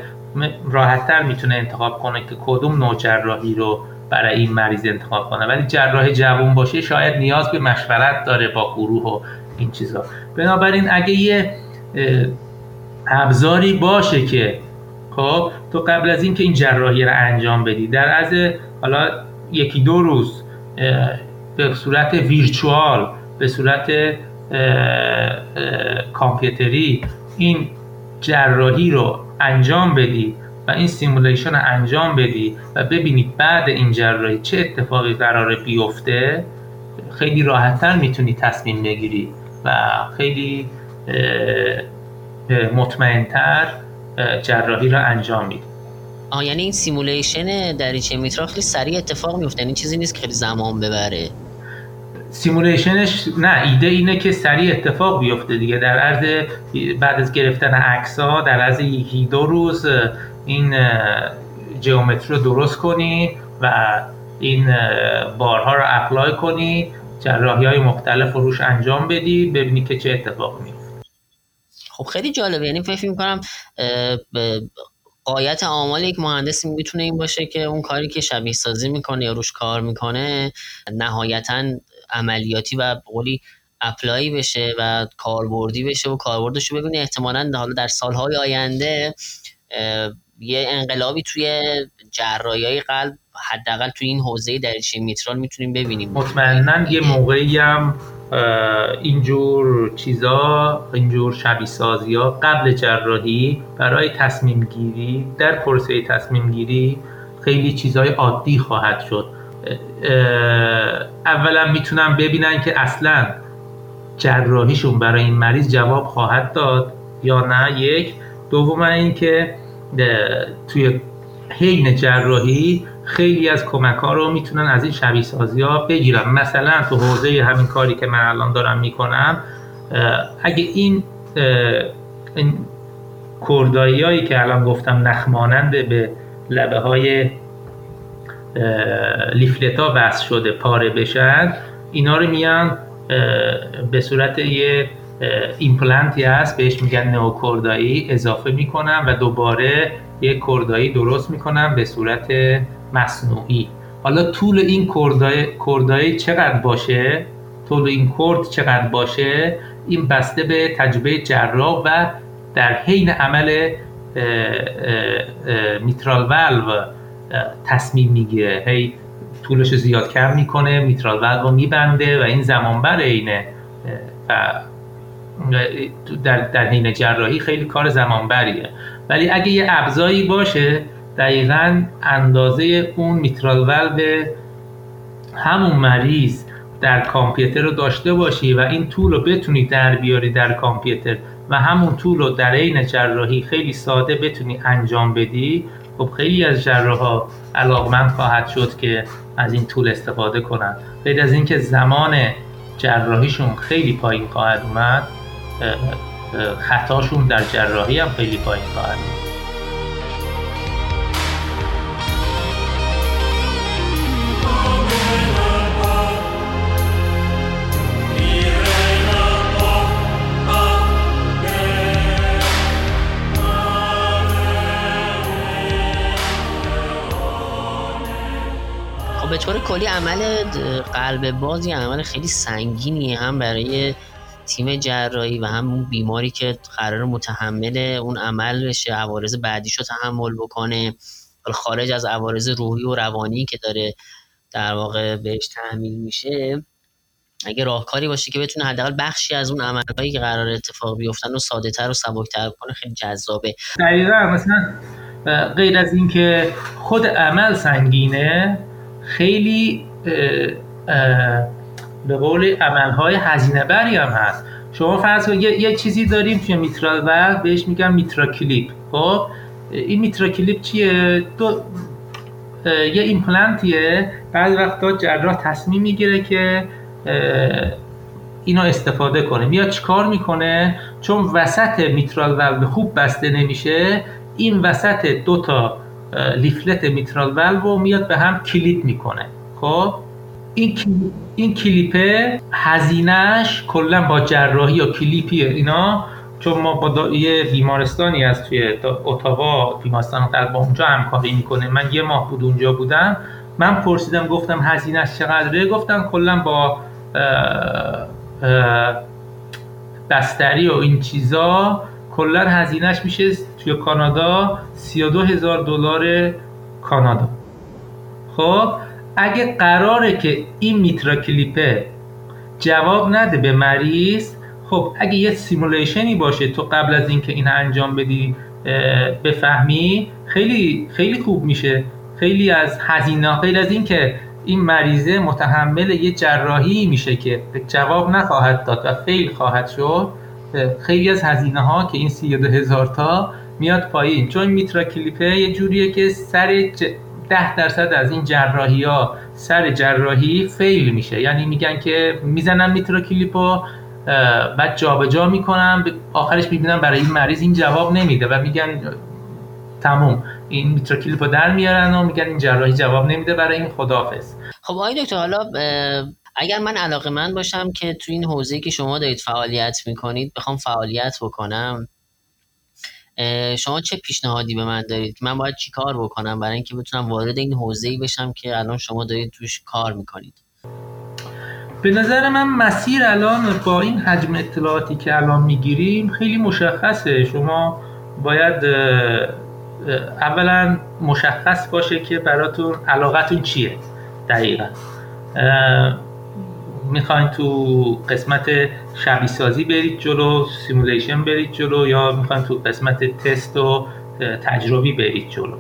Speaker 3: راحتتر می‌تونه انتخاب کنه که کدوم نوع جراحی رو برای این مریض انتخاب کنه. ولی جراح جوان باشه شاید نیاز به مشورت داره با گروه و این چیزا. بنابراین اگه یه ابزاری باشه که خب تو قبل از اینکه این جراحی رو انجام بدی در از حالا یکی دو روز به صورت virtual به صورت کامپیوتری این جراحی رو انجام بدی و این simulation رو انجام بدی و ببینی بعد این جراحی چه اتفاقی قراره بیفته خیلی راحتتر می‌تونی تصمیم بگیری و خیلی مطمئنتر جراحی رو انجام میدی
Speaker 1: آه یعنی این simulation دریچه میترا خیلی سریع اتفاق میفته این چیزی نیست که خیلی زمان ببره.
Speaker 3: simulation ش نه ایده اینه که سریع اتفاق بیفته دیگه. در عرض بعد از گرفتن عکس ها در عرض یکی دو روز این geometry رو درست کنی و این بارها رو apply کنی جراحی های مختلف روش انجام بدی ببینی که چه اتفاق میفته
Speaker 1: خب خیلی جالبه. یعنی فکر می‌کنم قایت آمال یک مهندس می‌تونه این باشه که اون کاری که شبیه سازی می‌کنه یا روش کار می‌کنه نهایتا عملیاتی و قولی اپلای بشه و کاربردی بشه و کاربردش رو ببینه. احتمالا حالا در سالهای آینده یه انقلابی توی جراحی قلب حداقل توی این حوزه دریچه میترال می‌تونیم ببینیم.
Speaker 3: مطمئنا یه موقعی هم اینجور چیزا اینجور شبیه سازی ها قبل جراحی برای تصمیم گیری در پرسه تصمیم گیری خیلی چیزهای عادی خواهد شد. اولا می‌تونن ببینن که اصلا جراحیشون برای این مریض جواب خواهد داد یا نه. یک. دوم اینکه توی حین جراحی خیلی از کمک ها رو می‌تونن از این شبیه سازی ها بگیرن. مثلا تو حوزه همین کاری که من الان دارم می‌کنم اگه این این کردایی که الان گفتم نخمانند به لبه های لیفلت ها شده پاره بشن اینا رو میان به صورت یه ایمپلنتی هست بهش میگن نوکردایی اضافه می‌کنم و دوباره یه کردایی درست می‌کنم به صورت مصنوعی. حالا طول این کردایی چقدر باشه؟ طول این کرد چقدر باشه؟ این بسته به تجربه جراح و در حین عمل میترال والو تصمیم می‌گیره. هی طولش زیاد کم می‌کنه میترال والو رو میبنده و این زمان بر اینه در, در حین جراحی خیلی کار زمانبریه. ولی اگه یه ابزایی باشه دقیقا اندازه اون میترال ولو همون مریض در کامپیوتر رو داشته باشی و این طول رو بتونی در بیاری در کامپیوتر و همون طول رو در عین جراحی خیلی ساده بتونی انجام بدی خب خیلی از جراحا علاقمند خواهد شد که از این طول استفاده کنن. غیر از اینکه زمان جراحیشون خیلی پایین خواهد اومد خطاشون در جراحی هم خیلی پایین خواهد
Speaker 1: خب به طور کلی عمل قلب باز یه عمل خیلی سنگینیه هم برای تیم جراحی و هم اون بیماری که قرار متحمل اون عمل بشه عوارض بعدیش رو تحمل بکنه. خارج از عوارض روحی و روانی که داره در واقع بهش تحمیل میشه. اگه راهکاری باشه که بتونه حداقل بخشی از اون عملهایی که قرار اتفاق بیفتن و ساده تر و سبکتر کنه خیلی جذابه.
Speaker 3: دقیقا مثلا غیر از اینکه خود عمل سنگینه خیلی به قول عملهای هزینه بری هم هست. شما فرض کنید یه،, یه چیزی داریم توی mitral valve بهش میگن MitraClip. خب؟ این MitraClip چیه؟ دو یه ایمپلنتیه. بعضی وقتا جراح تصمیم می‌گیره که اینو استفاده کنه. میاد چیکار می‌کنه؟ چون وسط mitral valve خوب بسته نمیشه این وسط دو تا leaflet mitral valve میاد به هم clip می‌کنه. خب؟ این این کلیپه هزینهش کلا با جراحی یا کلیپیه اینا. چون ما با یه بیمارستانی از توی اتاوا بیمارستان قلب اونجا همکاری می‌کنه. من یه ماه بود اونجا بودم. من پرسیدم گفتم هزینهش چقدره؟ گفتم کلا با بستری و این چیزا کلا هزینهش میشه توی کانادا 32 هزار دلار کانادا. خب اگه قراره که این میترا کلیپه جواب نده به مریض خب اگه یه سیمولیشنی باشه تو قبل از اینکه این انجام بدی بفهمی خیلی خیلی خوب میشه. خیلی از هزینه خیلی از اینکه این مریضه متحمل یه جراحی میشه که جواب نخواهد داد و فیل خواهد شد. خیلی از هزینه ها که این 32 هزار تا میاد پایین. چون میترا کلیپه یه جوریه که سر ده درصد از این جراحی ها سر جراحی فیل میشه. یعنی میگن که می‌زنن میترا کلیپو بعد جابجا جا می‌کنن آخرش می‌بینن برای این مریض این جواب نمیده و میگن تموم. این میترا کلیپو در میارن و میگن این جراحی جواب نمیده برای این خدافظ
Speaker 1: خب آقای دکتر حالا اگر من علاقه من باشم که تو این حوزه که شما دارید فعالیت می‌کنید بخوام فعالیت بکنم شما چه پیشنهادی به من دارید من باید چی کار بکنم برای اینکه بتونم وارد این حوزه‌ای بشم که الان شما دارید توش کار می‌کنید؟
Speaker 3: به نظر من مسیر الان با این حجم اطلاعاتی که الان می‌گیریم خیلی مشخصه. شما باید اولا مشخص باشه که براتون علاقتون چیه دقیقا. می‌خواین تو قسمت شبیه سازی برید جلو سیمولیشن برید جلو یا می‌خواین تو قسمت تست و تجربی برید جلو.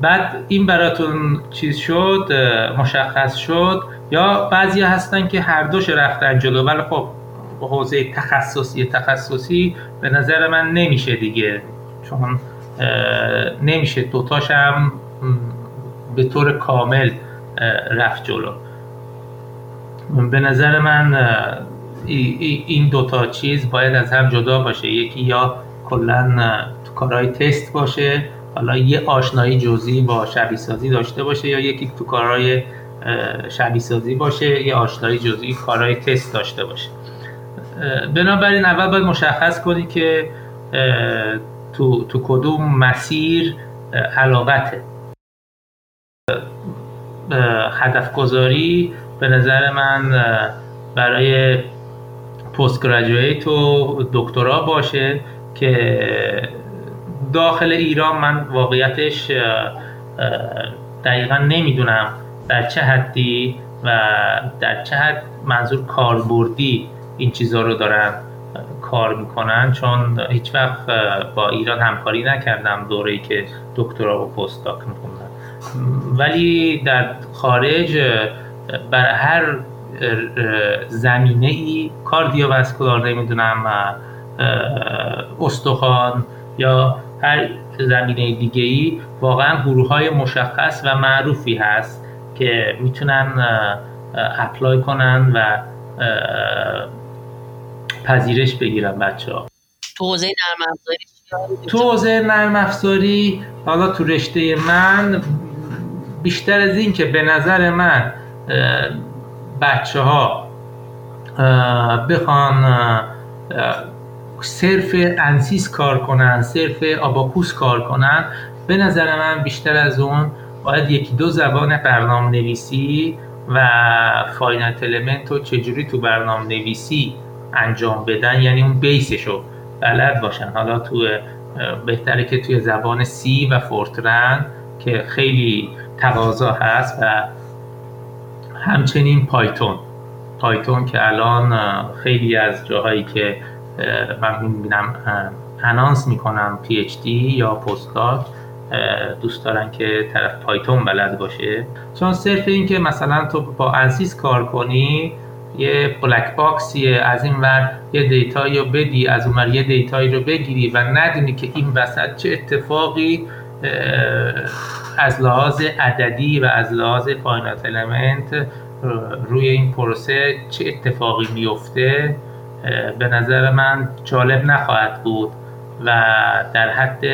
Speaker 3: بعد این براتون چیز شد مشخص شد یا بعضی هستن که هر دوش رفتن جلو ولی خب حوزه تخصصی تخصصی به نظر من نمیشه دیگه. چون نمیشه دوتاش هم به طور کامل رفت جلو. به نظر من این دوتا چیز باید از هم جدا باشه. یکی یا کلا تو کارهای تست باشه حالا یه آشنایی جزئی با شبیه سازی داشته باشه یا یکی تو کارهای شبیه سازی باشه یه آشنایی جزئی کارهای تست داشته باشه. بنابراین اول باید مشخص کنی که تو, تو کدوم مسیر علاقته. هدف گذاری به نظر من برای پست گراجویت و دکترا باشه که داخل ایران من واقعیتش دقیقا نمی‌دونم در چه حدی و در چه حد منظور کاربردی این چیزها رو دارن کار می‌کنن. چون هیچ وقت با ایران همکاری نکردم دوره که دکترا و پست داک می‌کنن ولی در خارج بر هر زمینه ای کاردیوواسکولار نمی‌دونم استخوان یا هر زمینه دیگه ای واقعا گروه های مشخص و معروفی هست که می‌تونن اپلای کنن و پذیرش بگیرن بچه ها
Speaker 1: تو حوزه نرم افزاری
Speaker 3: تو حوزه نرم افزاری حالا تو رشته من بیشتر از این که به نظر من بچه ها بخوان صرف انسیس کار کنن صرف آباکوس کار کنن به نظر من بیشتر از اون باید یکی دو زبان برنامه نویسی و finite element رو چجوری تو برنامه نویسی انجام بدن یعنی اون base ش رو بلد باشن. حالا تو بهتره که توی زبان C و Fortran که خیلی تقاضا هست و همچنین Python. Python که الان خیلی از جاهایی که من می‌بینم announce می‌کنم PhD یا postdoc دوست دارن که طرف Python بلد باشه. چون صرف این که مثلا تو با Ansys کار کنی یه black box یه از این ور یه data یی رو بدی از اون ور یه data یی رو بگیری و ندونی که این وسط چه اتفاقی از لحاظ عددی و از لحاظ finite element روی این پروسه چه اتفاقی میفته؟ به نظر من جالب نخواهد بود و در حد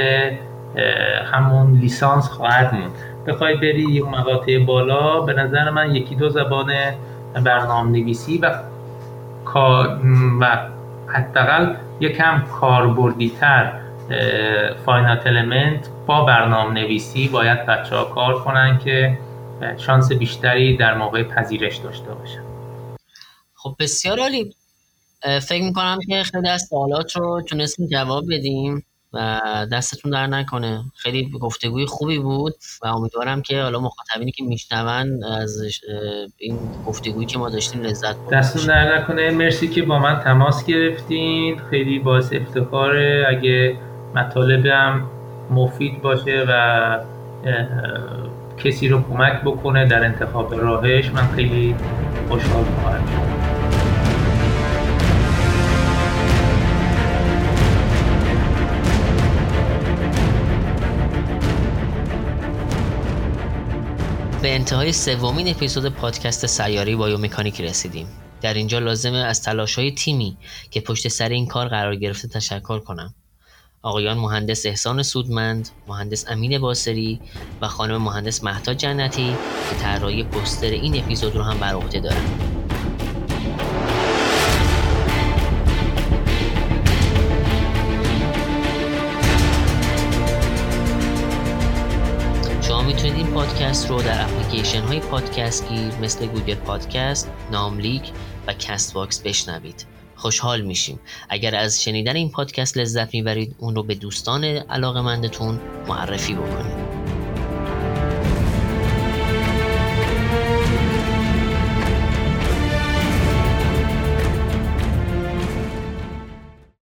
Speaker 3: همون لیسانس خواهد موند. بخوای بری یک مقاطع بالا به نظر من یکی دو زبان برنامه نویسی و و حداقل یکم کاربردی تر finite element با برنامه نویسی باید بچه ها کار کنن که شانس بیشتری در موقع پذیرش داشته باشن.
Speaker 1: خب بسیار عالی. فکر می‌کنم که خیلی از سوالات رو تونستیم جواب بدیم و دستتون در نکنه. خیلی گفتگوی خوبی بود و امیدوارم که حالا مخاطبینی که میشنون از این گفتگویی که ما داشتیم لذت
Speaker 3: بردن دستتون در نکنه. مرسی که با من تماس گرفتین. خیلی باعث افتخاره. اگه مطالبم مفید باشه و کسی رو کمک بکنه در انتخاب راهش من خیلی خوشحال خواهم شد.
Speaker 1: به انتهای سومین اپیزود پادکست سیاری بایومکانیک رسیدیم. در اینجا لازمه از تلاش های تیمی که پشت سر این کار قرار گرفته تشکر کنم. آقایان مهندس احسان سودمند، مهندس امین باسری و خانم مهندس مهتا جنتی که طراحی پوستر این اپیزود رو هم بر عهده دارن. شما می‌تونید این پادکست رو در اپلیکیشن های پادکست گیر مثل Google Podcasts، ناملیک و Castbox بشنوید. خوشحال میشیم. اگر از شنیدن این پادکست لذت می‌برید اون رو به دوستان علاقمندتون معرفی بکنید.